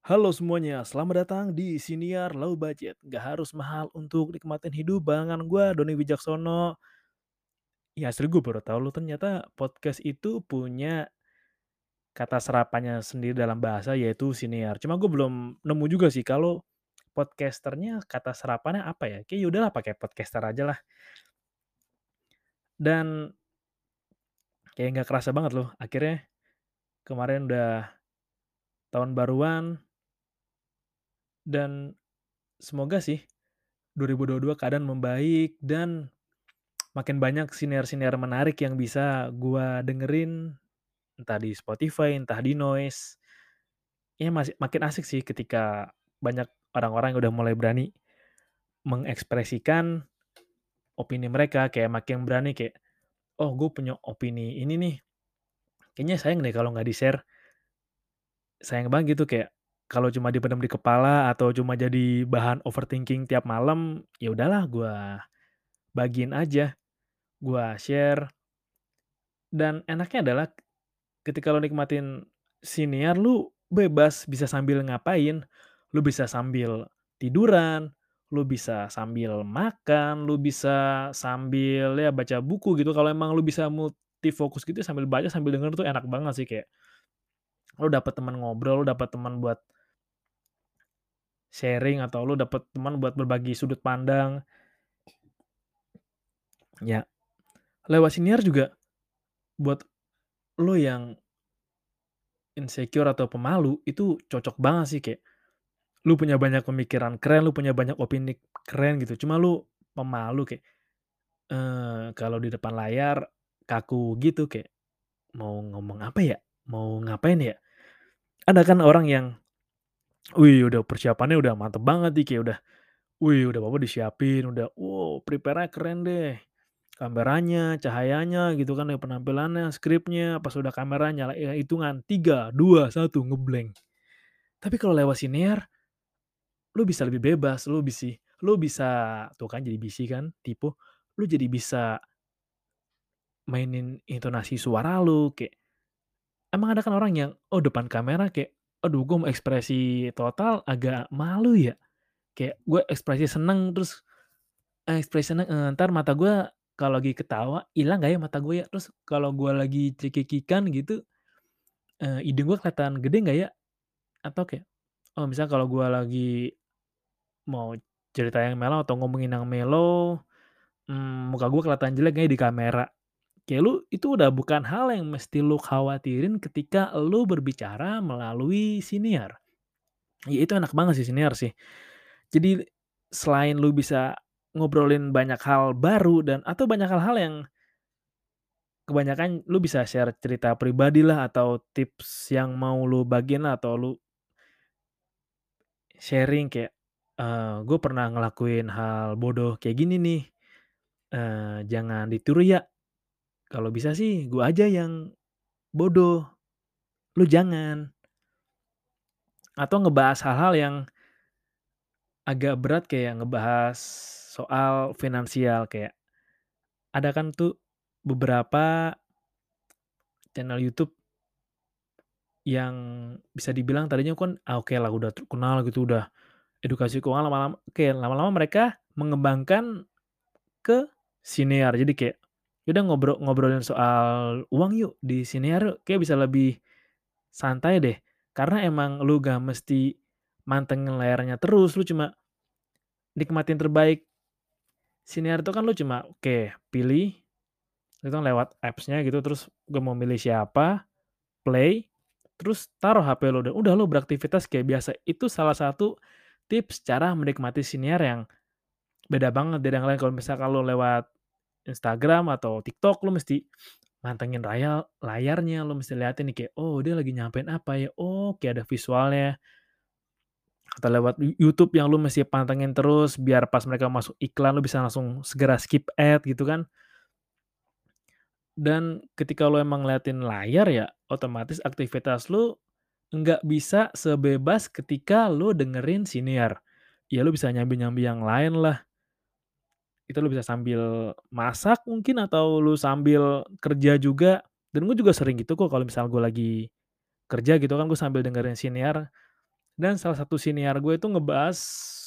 Halo semuanya, selamat datang di Siniar Low Budget. Gak harus mahal untuk nikmatin hidup barengan gue, Doni Wijaksono. Ya asli gue baru tahu lo ternyata podcast itu punya kata serapannya sendiri dalam bahasa yaitu siniar. Cuma gue belum nemu juga sih kalau podcasternya kata serapannya apa ya. Kayak yaudahlah pakai podcaster aja lah. Dan kayak nggak kerasa banget loh. Akhirnya kemarin udah tahun baruan dan semoga sih 2022 keadaan membaik dan makin banyak siniar-siniar menarik yang bisa gua dengerin entah di Spotify, entah di Noise. Ya masih makin asik sih ketika banyak orang-orang yang udah mulai berani mengekspresikan opini mereka kayak makin berani kayak oh gue punya opini ini nih kayaknya sayang deh kalau nggak di share sayang banget gitu kayak kalau cuma dipendam di kepala atau cuma jadi bahan overthinking tiap malam, ya udahlah gue bagiin aja. Gue share. Dan enaknya adalah ketika lo nikmatin siniar, lu bebas bisa sambil ngapain. Lu bisa sambil tiduran, lu bisa sambil makan, lu bisa sambil ya baca buku gitu. Kalau emang lu bisa multifokus gitu sambil baca sambil denger tuh enak banget sih kayak lu dapet teman ngobrol, lu dapet teman buat sharing atau lu dapet teman buat berbagi sudut pandang. Ya. Lewat siniar juga buat lo yang insecure atau pemalu itu cocok banget sih kayak lu punya banyak pemikiran keren, lu punya banyak opini keren gitu. Cuma lu pemalu kayak eh kalau di depan layar kaku gitu kayak mau ngomong apa ya? Mau ngapain ya? Ada kan orang yang Wih, udah persiapannya udah mantep banget nih, kayak udah, wih, udah apa disiapin, udah, wow, prepare-nya keren deh. Kameranya, cahayanya gitu kan, ya penampilannya, skripnya, pas udah kameranya, ya hitungan 3, 2, 1, ngeblank. Tapi kalau lewat siniar, lu bisa lebih bebas, lu bisa, lu bisa, tuh kan jadi bisi kan, tipe, lu jadi bisa mainin intonasi suara lu, kayak, emang ada kan orang yang, oh depan kamera kayak, aduh gue mau ekspresi total agak malu ya. Kayak gue ekspresi seneng terus eh, ekspresi seneng eh, ntar mata gue kalau lagi ketawa hilang gak ya mata gue ya. Terus kalau gue lagi cekikikan gitu eh, ide gue kelihatan gede gak ya? Atau kayak oh misalnya kalau gue lagi mau cerita yang melo atau ngomongin yang melo hmm, muka gue kelihatan jelek gak ya di kamera Kayak lu itu udah bukan hal yang mesti lu khawatirin ketika lu berbicara melalui siniar. Ya itu enak banget sih siniar sih. Jadi selain lu bisa ngobrolin banyak hal baru dan atau banyak hal-hal yang kebanyakan lu bisa share cerita pribadi lah atau tips yang mau lu bagiin lah atau lu sharing kayak uh, gue pernah ngelakuin hal bodoh kayak gini nih uh, jangan ditiru ya kalau bisa sih gue aja yang bodoh. Lu jangan. Atau ngebahas hal-hal yang agak berat kayak ngebahas soal finansial kayak ada kan tuh beberapa channel YouTube yang bisa dibilang tadinya kan ah, oke okay lah udah terkenal gitu udah edukasi keuangan lama-lama oke lama-lama mereka mengembangkan ke siniar jadi kayak udah ngobrol ngobrolin soal uang yuk di sini ya kayak bisa lebih santai deh karena emang lu gak mesti mantengin layarnya terus lu cuma nikmatin terbaik siniar itu kan lu cuma oke pilih, itu lewat apps-nya gitu terus gue mau milih siapa, play, terus taruh HP lu, dan udah lu beraktivitas kayak biasa. Itu salah satu tips cara menikmati siniar yang beda banget dari yang lain. Kalau misalkan lu lewat Instagram atau TikTok, lu mesti mantengin rayal layarnya, lu mesti liatin nih kayak, "Oh, dia lagi nyampein apa ya? Oh, kayak ada visualnya." Atau lewat You YouTube yang lu mesti pantengin terus biar pas mereka masuk iklan lu bisa langsung segera skip ad gitu kan. Dan ketika lu emang ngeliatin layar ya, otomatis aktivitas lu nggak bisa sebebas ketika lu dengerin siniar. Ya lu bisa nyambi-nyambi yang lain lah. Itu lu bisa sambil masak mungkin atau lu sambil kerja juga. Dan gue juga sering gitu kok kalau misal gue lagi kerja gitu kan, gue sambil dengerin siniar. Dan salah satu siniar gue itu ngebahas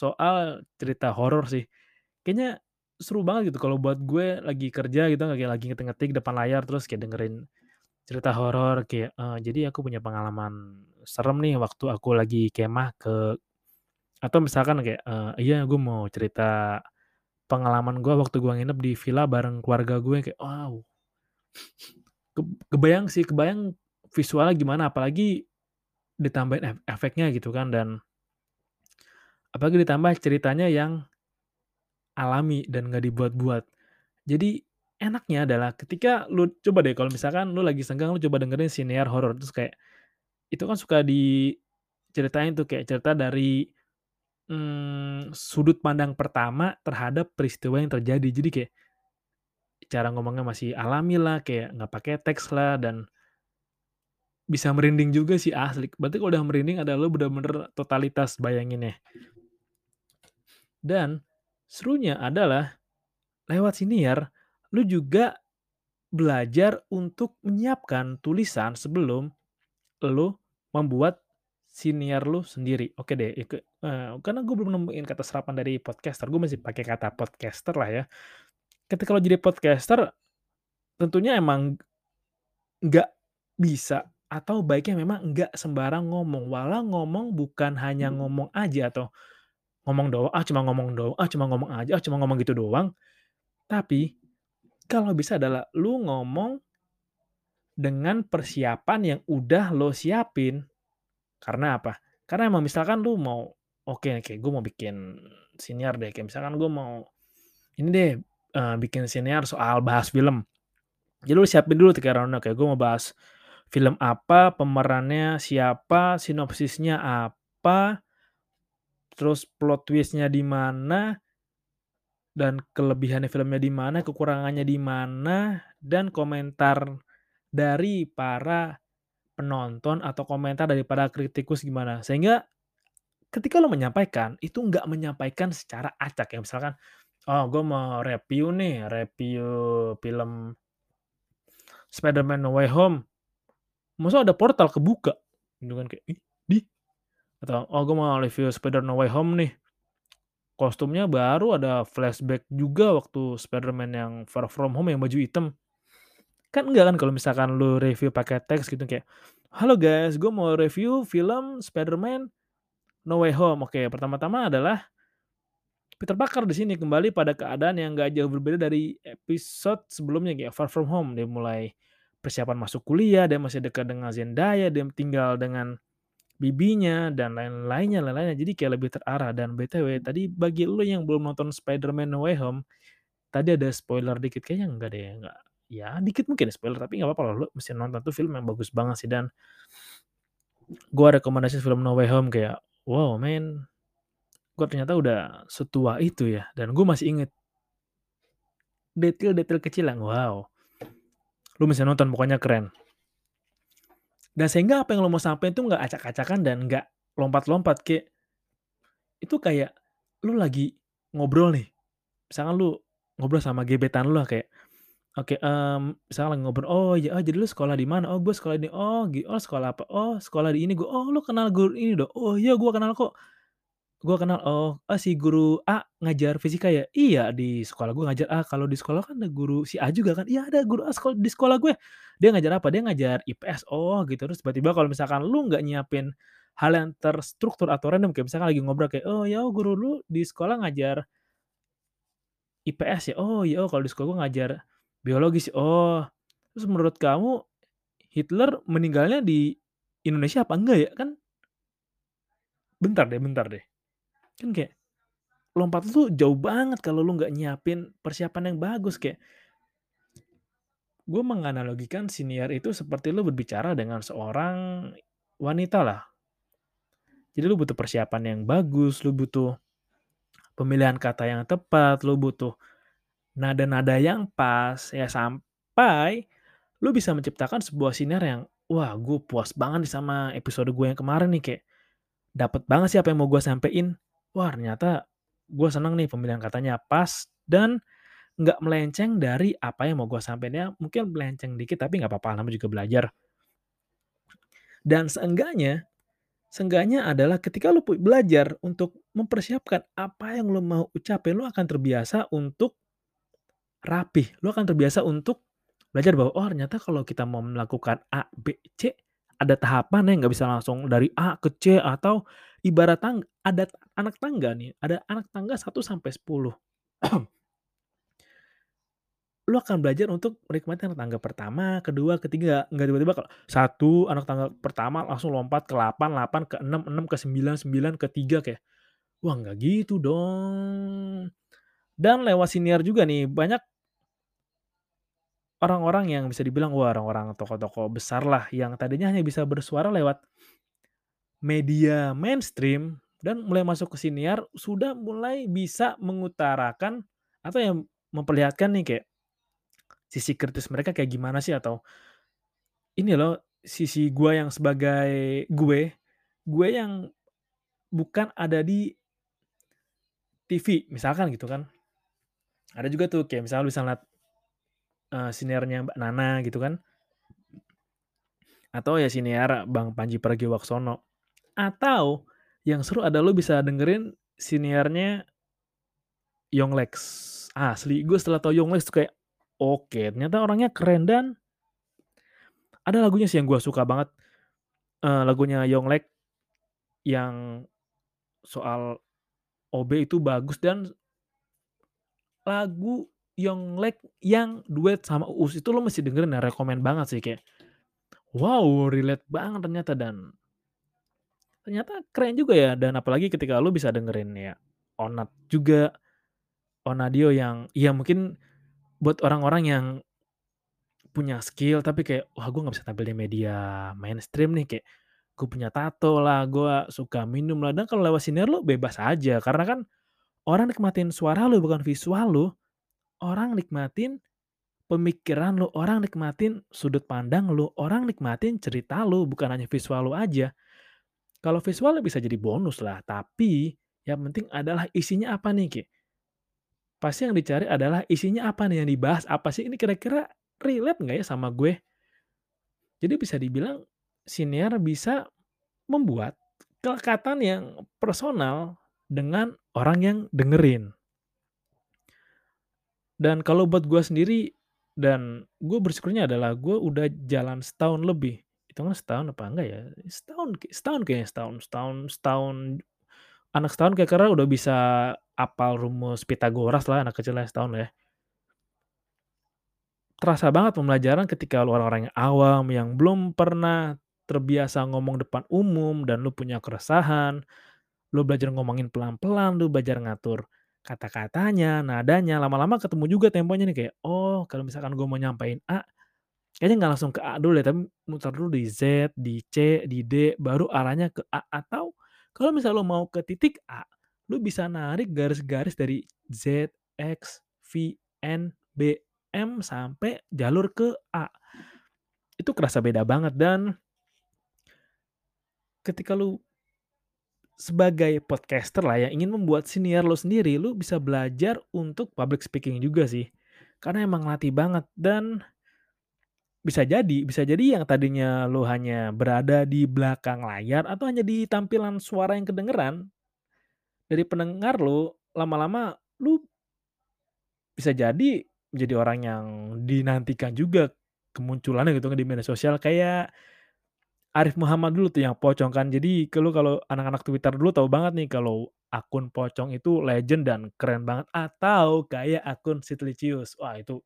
soal cerita horor sih. Kayaknya seru banget gitu kalau buat gue lagi kerja gitu, kayak lagi ngetik-ngetik depan layar terus kayak dengerin cerita horor kayak, eee, jadi aku punya pengalaman serem nih waktu aku lagi kemah ke atau misalkan kayak, eee, iya gue mau cerita pengalaman gue waktu gue nginep di villa bareng keluarga gue kayak, wow. Keb kebayang sih, kebayang visualnya gimana apalagi ditambahin ef efeknya gitu kan dan apalagi ditambah ceritanya yang alami dan nggak dibuat-buat. Jadi enaknya adalah ketika lu coba deh kalau misalkan lu lagi senggang, lu coba dengerin siniar horor terus kayak itu kan suka diceritain tuh kayak cerita dari, mmm, sudut pandang pertama terhadap peristiwa yang terjadi. Jadi kayak cara ngomongnya masih alami lah, kayak nggak pakai teks lah dan bisa merinding juga sih asli. Berarti kalau udah merinding adalah lu bener-bener totalitas bayanginnya. Dan serunya adalah lewat siniar, lu juga belajar untuk menyiapkan tulisan sebelum lu membuat siniar lu sendiri. Oke deh, ike eee, karena gue belum nemuin kata serapan dari podcaster, gue masih pakai kata podcaster lah ya. Ketika lo jadi podcaster, tentunya emang nggak bisa atau baiknya memang nggak sembarang ngomong. Walau ngomong bukan hanya ngomong aja atau ngomong doang, ah cuma ngomong doang, ah cuma ngomong aja, ah cuma ngomong gitu doang. Tapi kalau bisa adalah lu ngomong dengan persiapan yang udah lo siapin. Karena apa? Karena emang misalkan lu mau oke kayak gue mau bikin siniar deh, kayak misalkan gue mau ini deh, eee, bikin siniar soal bahas film. Jadi lu siapin dulu 3 rundown, kayak gue mau bahas film apa, pemerannya siapa, sinopsisnya apa, terus plot twist-nya di mana, dan kelebihannya filmnya di mana, kekurangannya di mana, dan komentar dari para penonton atau komentar dari para kritikus gimana. Sehingga ketika lo menyampaikan, itu nggak menyampaikan secara acak ya, misalkan, "Oh, gue mau review nih, review film Spider-Man: No Way Home." Masa ada portal kebuka? Gitu kan kayak, "Ih, di?" Atau, "Oh, gue mau review Spider No Way Home nih." Kostumnya baru, ada flashback juga waktu Spider-Man yang Far From Home yang baju hitam. Kan enggak kan kalau misalkan lu review pakai teks gitu kayak, "Halo guys, gue mau review film Spider-Man No Way Home." Oke, pertama-tama adalah Peter Parker di sini kembali pada keadaan yang nggak jauh berbeda dari episode sebelumnya kayak Far From Home. Dia mulai persiapan masuk kuliah, dia masih dekat dengan Zendaya, dia tinggal dengan bibinya dan lain-lainnya lain-lainnya. Jadi kayak lebih terarah dan BTW tadi bagi lu yang belum nonton Spider-Man No Way Home, tadi ada spoiler dikit, kayaknya enggak deh, enggak ya dikit mungkin spoiler, tapi nggak apa-apa lah, lu mesti nonton tuh film yang bagus banget sih dan gua rekomendasiin film No Way Home kayak, wow man, gua ternyata udah setua itu ya, dan gua masih inget detail-detail kecil yang wow. Lu mesti nonton, pokoknya keren. Dan sehingga apa yang lo mau sampein tuh nggak acak-acakan dan nggak lompat-lompat, kayak itu kayak lu lagi ngobrol nih, misalkan lu ngobrol sama gebetan lu lah kayak, oke, mmm, misalkan lagi ngobrol, "Oh ya, oh jadi lu sekolah di mana?" "Oh gue sekolah di" "Oh gi oh sekolah apa?" "Oh sekolah di ini gue." "Oh lu kenal guru ini dong?" "Oh iya gue kenal kok." "Gue kenal." "Oh, oh si guru A ngajar fisika ya?" "Iya di sekolah gue ngajar A." "Kalau di sekolah kan ada guru si A juga kan?" "Iya ada guru A sekol di sekolah gue." "Dia ngajar apa?" "Dia ngajar IPS." "Oh gitu." Terus tiba-tiba kalau misalkan lu nggak nyiapin hal yang terstruktur atau random kayak misalkan lagi ngobrol kayak, "Oh ya, guru lu di sekolah ngajar" "IPS ya? Oh ya, oh kalau di sekolah gua ngajar biologi sih. Oh, terus menurut kamu Hitler meninggalnya di Indonesia apa enggak ya?" Kan bentar deh bentar deh. Kan kayak lompat tuh jauh banget kalau lu nggak nyiapin persiapan yang bagus kayak Gue menganalogikan siniar itu seperti lu berbicara dengan seorang wanita lah. Jadi lu butuh persiapan yang bagus, lu butuh pemilihan kata yang tepat, lu butuh nada-nada yang pas, ya sampai lu bisa menciptakan sebuah sinar yang, wah gue puas banget nih sama episode gue yang kemarin nih kayak dapet banget sih apa yang mau gue sampein. Wah ternyata gue seneng nih pemilihan katanya pas dan nggak melenceng dari apa yang mau gue sampein ya mungkin melenceng dikit tapi nggak apa-apa namanya juga belajar. Dan seenggaknya seenggaknya adalah ketika lu belajar untuk mempersiapkan apa yang lu mau ucapin, lu akan terbiasa untuk rapih, lu akan terbiasa untuk belajar bahwa, oh ternyata kalau kita mau melakukan A, B, C, ada tahapan yang nggak bisa langsung dari A ke C atau ibarat tang ada anak tangga nih, ada anak tangga 1 sampai 10. Lu akan belajar untuk menikmati anak tangga pertama, kedua, ketiga, nggak tiba-tiba kalau 1 anak tangga pertama langsung lompat ke 8, 8 ke 6, 6 ke 9, 9 ke 3 kayak, wah nggak gitu dong. Dan lewat siniar juga nih banyak orang-orang yang bisa dibilang, wah orang-orang tokoh-tokoh besar lah yang tadinya hanya bisa bersuara lewat media mainstream dan mulai masuk ke siniar sudah mulai bisa mengutarakan atau yang memperlihatkan nih kayak sisi kritis mereka kayak gimana sih atau ini loh sisi gue yang sebagai gue, gue yang bukan ada di TV misalkan gitu kan. Ada juga tuh kayak misalnya lu bisa lihat, eee, siniarnya Mbak Nana gitu kan. Atau ya siniar Bang Panji Pragiwaksono. Atau yang seru adalah lu bisa dengerin siniarnya Yonglex. Asli gue setelah tahu Yonglex tuh kayak Oke, ternyata orangnya keren dan ada lagunya sih yang gue suka banget, eee, lagunya Yonglek yang soal OB itu bagus dan lagu Yonglek yang duet sama Uus itu lo mesti dengerin ya, rekomen banget sih kayak, wow relate banget ternyata dan ternyata keren juga ya dan apalagi ketika lo bisa dengerin ya Onat juga, Onadio yang ya mungkin Buat orang-orang yang punya skill tapi kayak, "Wah gue nggak bisa tampil di media mainstream nih," kayak gue punya tato lah, gue suka minum lah, dan kalau lewat siniar lu bebas aja karena kan orang nikmatin suara lu bukan visual lu, orang nikmatin pemikiran lu, orang nikmatin sudut pandang lu, orang nikmatin cerita lu bukan hanya visual lu aja. Kalau visual bisa jadi bonus lah, tapi yang penting adalah isinya apa nih, Ki? Pasti yang dicari adalah isinya apa nih yang dibahas, apa sih ini kira-kira relate nggak ya sama gue? Jadi bisa dibilang siniar bisa membuat kelekatan yang personal dengan orang yang dengerin. Dan kalau buat gue sendiri dan gue bersyukurnya adalah gue udah jalan setahun lebih. Itu kan setahun apa enggak ya? Setahun setahun kayaknya setahun setahun setahun Anak setahun kira-kira udah bisa apal rumus Pitagoras lah anak kecil ya setahun ya. Terasa banget pembelajaran ketika lu orang-orang yang awam, yang belum pernah terbiasa ngomong depan umum dan lu punya keresahan, lu belajar ngomongin pelan-pelan, lu belajar ngatur kata-katanya, nadanya, lama-lama ketemu juga temponya nih kayak, oh kalau misalkan gue mau nyampein A, kayaknya nggak langsung ke A dulu ya, tapi muter dulu di Z, di C, di D, baru arahnya ke A atau kalau misalnya lo mau ke titik A, lo bisa narik garis-garis dari Z, X, V, N, B, M sampai jalur ke A. Itu kerasa beda banget dan ketika lu sebagai podcaster lah yang ingin membuat senior lo sendiri, lu bisa belajar untuk public speaking juga sih. Karena emang latih banget dan bisa jadi bisa jadi yang tadinya lo hanya berada di belakang layar atau hanya di tampilan suara yang kedengeran, dari pendengar lo, lama-lama lu bisa jadi menjadi orang yang dinantikan juga kemunculannya gitu di media sosial kayak Arif Muhammad dulu tuh yang pocong kan. Jadi kalau kalau anak-anak Twitter dulu tahu banget nih kalau akun pocong itu legend dan keren banget atau kayak akun Sitlicious. Wah itu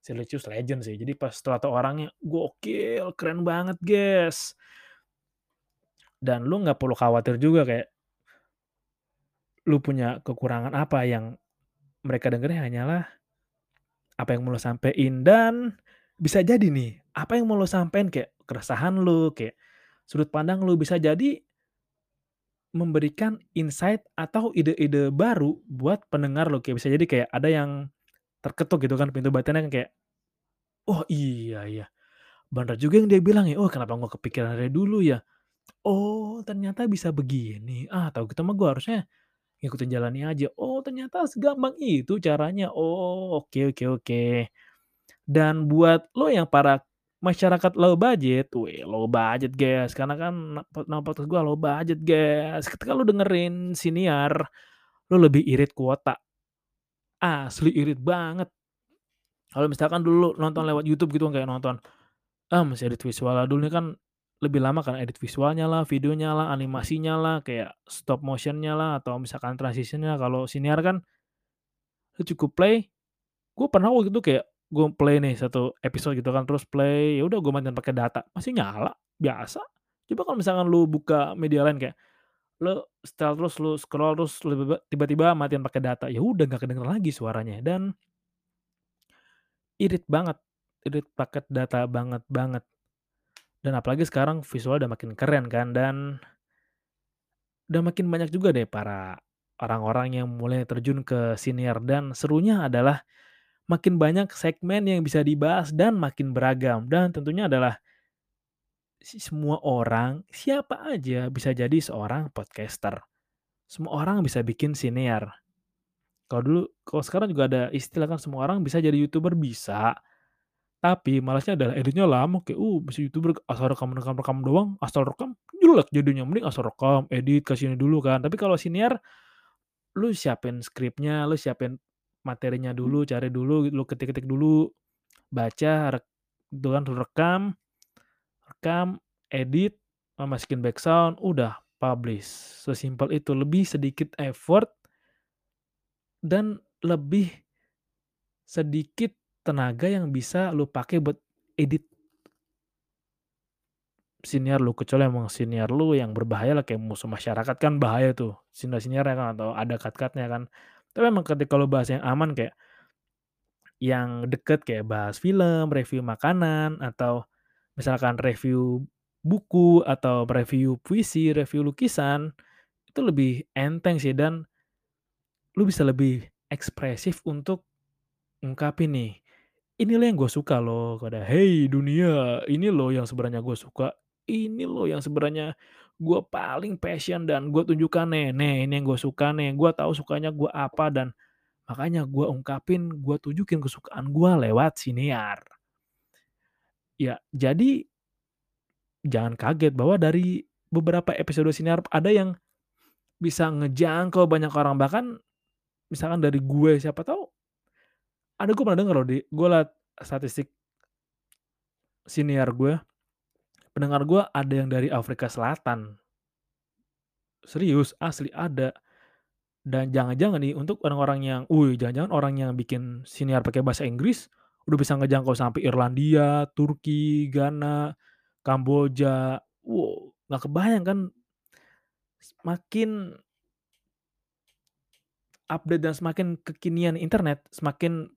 Sitlicious legend sih. Jadi pas setelah tahu orangnya, gokil, keren banget, guys. Dan lu nggak perlu khawatir juga kayak lu punya kekurangan apa yang mereka dengerin hanyalah apa yang mau lu sampein dan bisa jadi nih, apa yang mau lu sampein kayak keresahan lu, kayak sudut pandang lu bisa jadi memberikan insight atau ide-ide baru buat pendengar lu. Kayak bisa jadi kayak ada yang terketuk gitu kan pintu batinnya kan kayak, "Oh iya ya, bener juga yang dia bilang ya, oh kenapa gua kepikiran dari dulu ya? Oh ternyata bisa begini, ah tahu gitu mah gua harusnya ngikutin jalan ini aja. Oh ternyata segampang itu caranya. Oh oke oke oke." Dan buat lo yang para masyarakat low budget, wih low budget guys, karena kan na nama podcast gua low budget guys. Ketika lu dengerin siniar, lu lebih irit kuota. Asli irit banget. Kalau misalkan dulu nonton lewat YouTube gitu kayak nonton, ah masih edit visualnya dulu kan lebih lama kan edit visualnya lah, videonya lah, animasinya lah, kayak stop motion-nya lah, atau misalkan transition-nya. Kalau siniar kan lu cukup play, gua pernah waktu itu kayak gua play nih satu episode gitu kan, terus play, ya udah gua matiin pakai data, masih nyala, biasa. Coba kalau misalkan lu buka media lain kayak lu setel terus, lu scroll terus tiba-tiba matiin pakai data, ya udah nggak kedengeran lagi suaranya dan irit banget, irit paket data banget banget. Dan apalagi sekarang visual udah makin keren kan dan udah makin banyak juga deh para orang-orang yang mulai terjun ke siniar dan serunya adalah makin banyak segmen yang bisa dibahas dan makin beragam dan tentunya adalah semua orang, siapa aja bisa jadi seorang podcaster. Semua orang bisa bikin siniar. Kalau dulu kalau sekarang juga ada istilah kan semua orang bisa jadi YouTuber, bisa. Tapi malasnya adalah editnya lama kayak, uh bisa YouTuber asal rekam rekam rekam doang, asal rekam jelek jadinya, mending asal rekam, edit, kasih ini dulu kan. Tapi kalau siniar, lu siapin skripnya, lu siapin materinya dulu, cari dulu, lu ketik-ketik dulu, baca, rek lu rekam rekam, edit, masukin backsound, udah publish. Sesimpel itu, lebih sedikit effort dan lebih sedikit tenaga yang bisa lu pakai buat edit siniar lu, kecuali emang siniar lu yang berbahaya lah kayak musuh masyarakat kan bahaya tuh, siniar-siniarnya kan atau ada cut-cut-nya kan. Tapi emang ketika lu bahas yang aman kayak yang deket kayak bahas film, review makanan, atau misalkan review buku, atau review puisi, review lukisan, itu lebih enteng sih dan lu bisa lebih ekspresif untuk ngungkapin nih, "Ini loh yang gua suka loh," pada, "Hei dunia, ini loh yang sebenarnya gua suka, ini loh yang sebenarnya gua paling passion dan gua tunjukkan nih, nih ini yang gua suka nih, gua tahu sukanya gua apa dan makanya gua ungkapin, gua tunjukin kesukaan gua lewat siniar." Ya, jadi jangan kaget bahwa dari beberapa episode siniar ada yang bisa ngejangkau banyak orang, bahkan misalkan dari gue, siapa tahu ada gue pernah denger loh di gue liat statistik siniar gue, pendengar gue ada yang dari Afrika Selatan. Serius, asli ada. Dan jangan-jangan nih untuk orang-orang yang, wih jangan-jangan orang yang bikin siniar pakai bahasa Inggris, udah bisa ngejangkau sampai Irlandia, Turki, Ghana, Kamboja. Wow, nggak kebayang kan semakin update dan semakin kekinian internet, semakin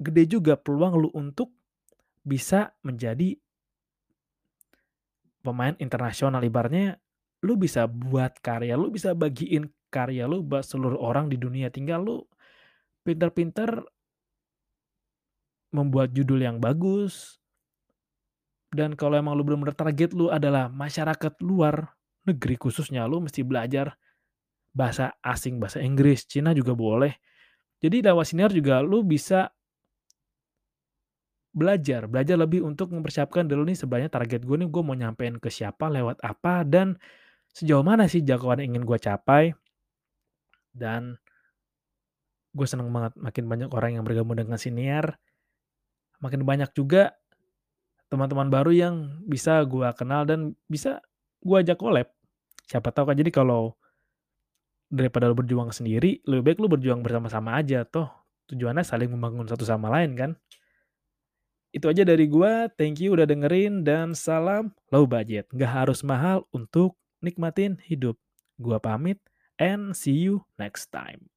gede juga peluang lu untuk bisa menjadi pemain internasional. Ibaratnya lu bisa buat karya, lu bisa bagiin karya lu buat seluruh orang di dunia, tinggal lu pinter-pinter membuat judul yang bagus. Dan kalau emang lu bener-bener target lu adalah masyarakat luar negeri khususnya, lu mesti belajar bahasa asing, bahasa Inggris, Cina juga boleh. Jadi lewat siniar juga lu bisa belajar, belajar lebih untuk mempersiapkan dulu nih sebenarnya target gue nih, gue mau nyampein ke siapa, lewat apa, dan sejauh mana sih jangkauan yang ingin gue capai. Dan gue seneng banget makin banyak orang yang bergabung dengan siniar, makin banyak juga teman-teman baru yang bisa gua kenal dan bisa gua ajak collab. Siapa tahu kan jadi kalau daripada lu berjuang sendiri, lebih baik lu berjuang bersama-sama aja, toh tujuannya saling membangun satu sama lain kan. Itu aja dari gua, thank you udah dengerin dan salam low budget, nggak harus mahal untuk nikmatin hidup. Gua pamit and see you next time.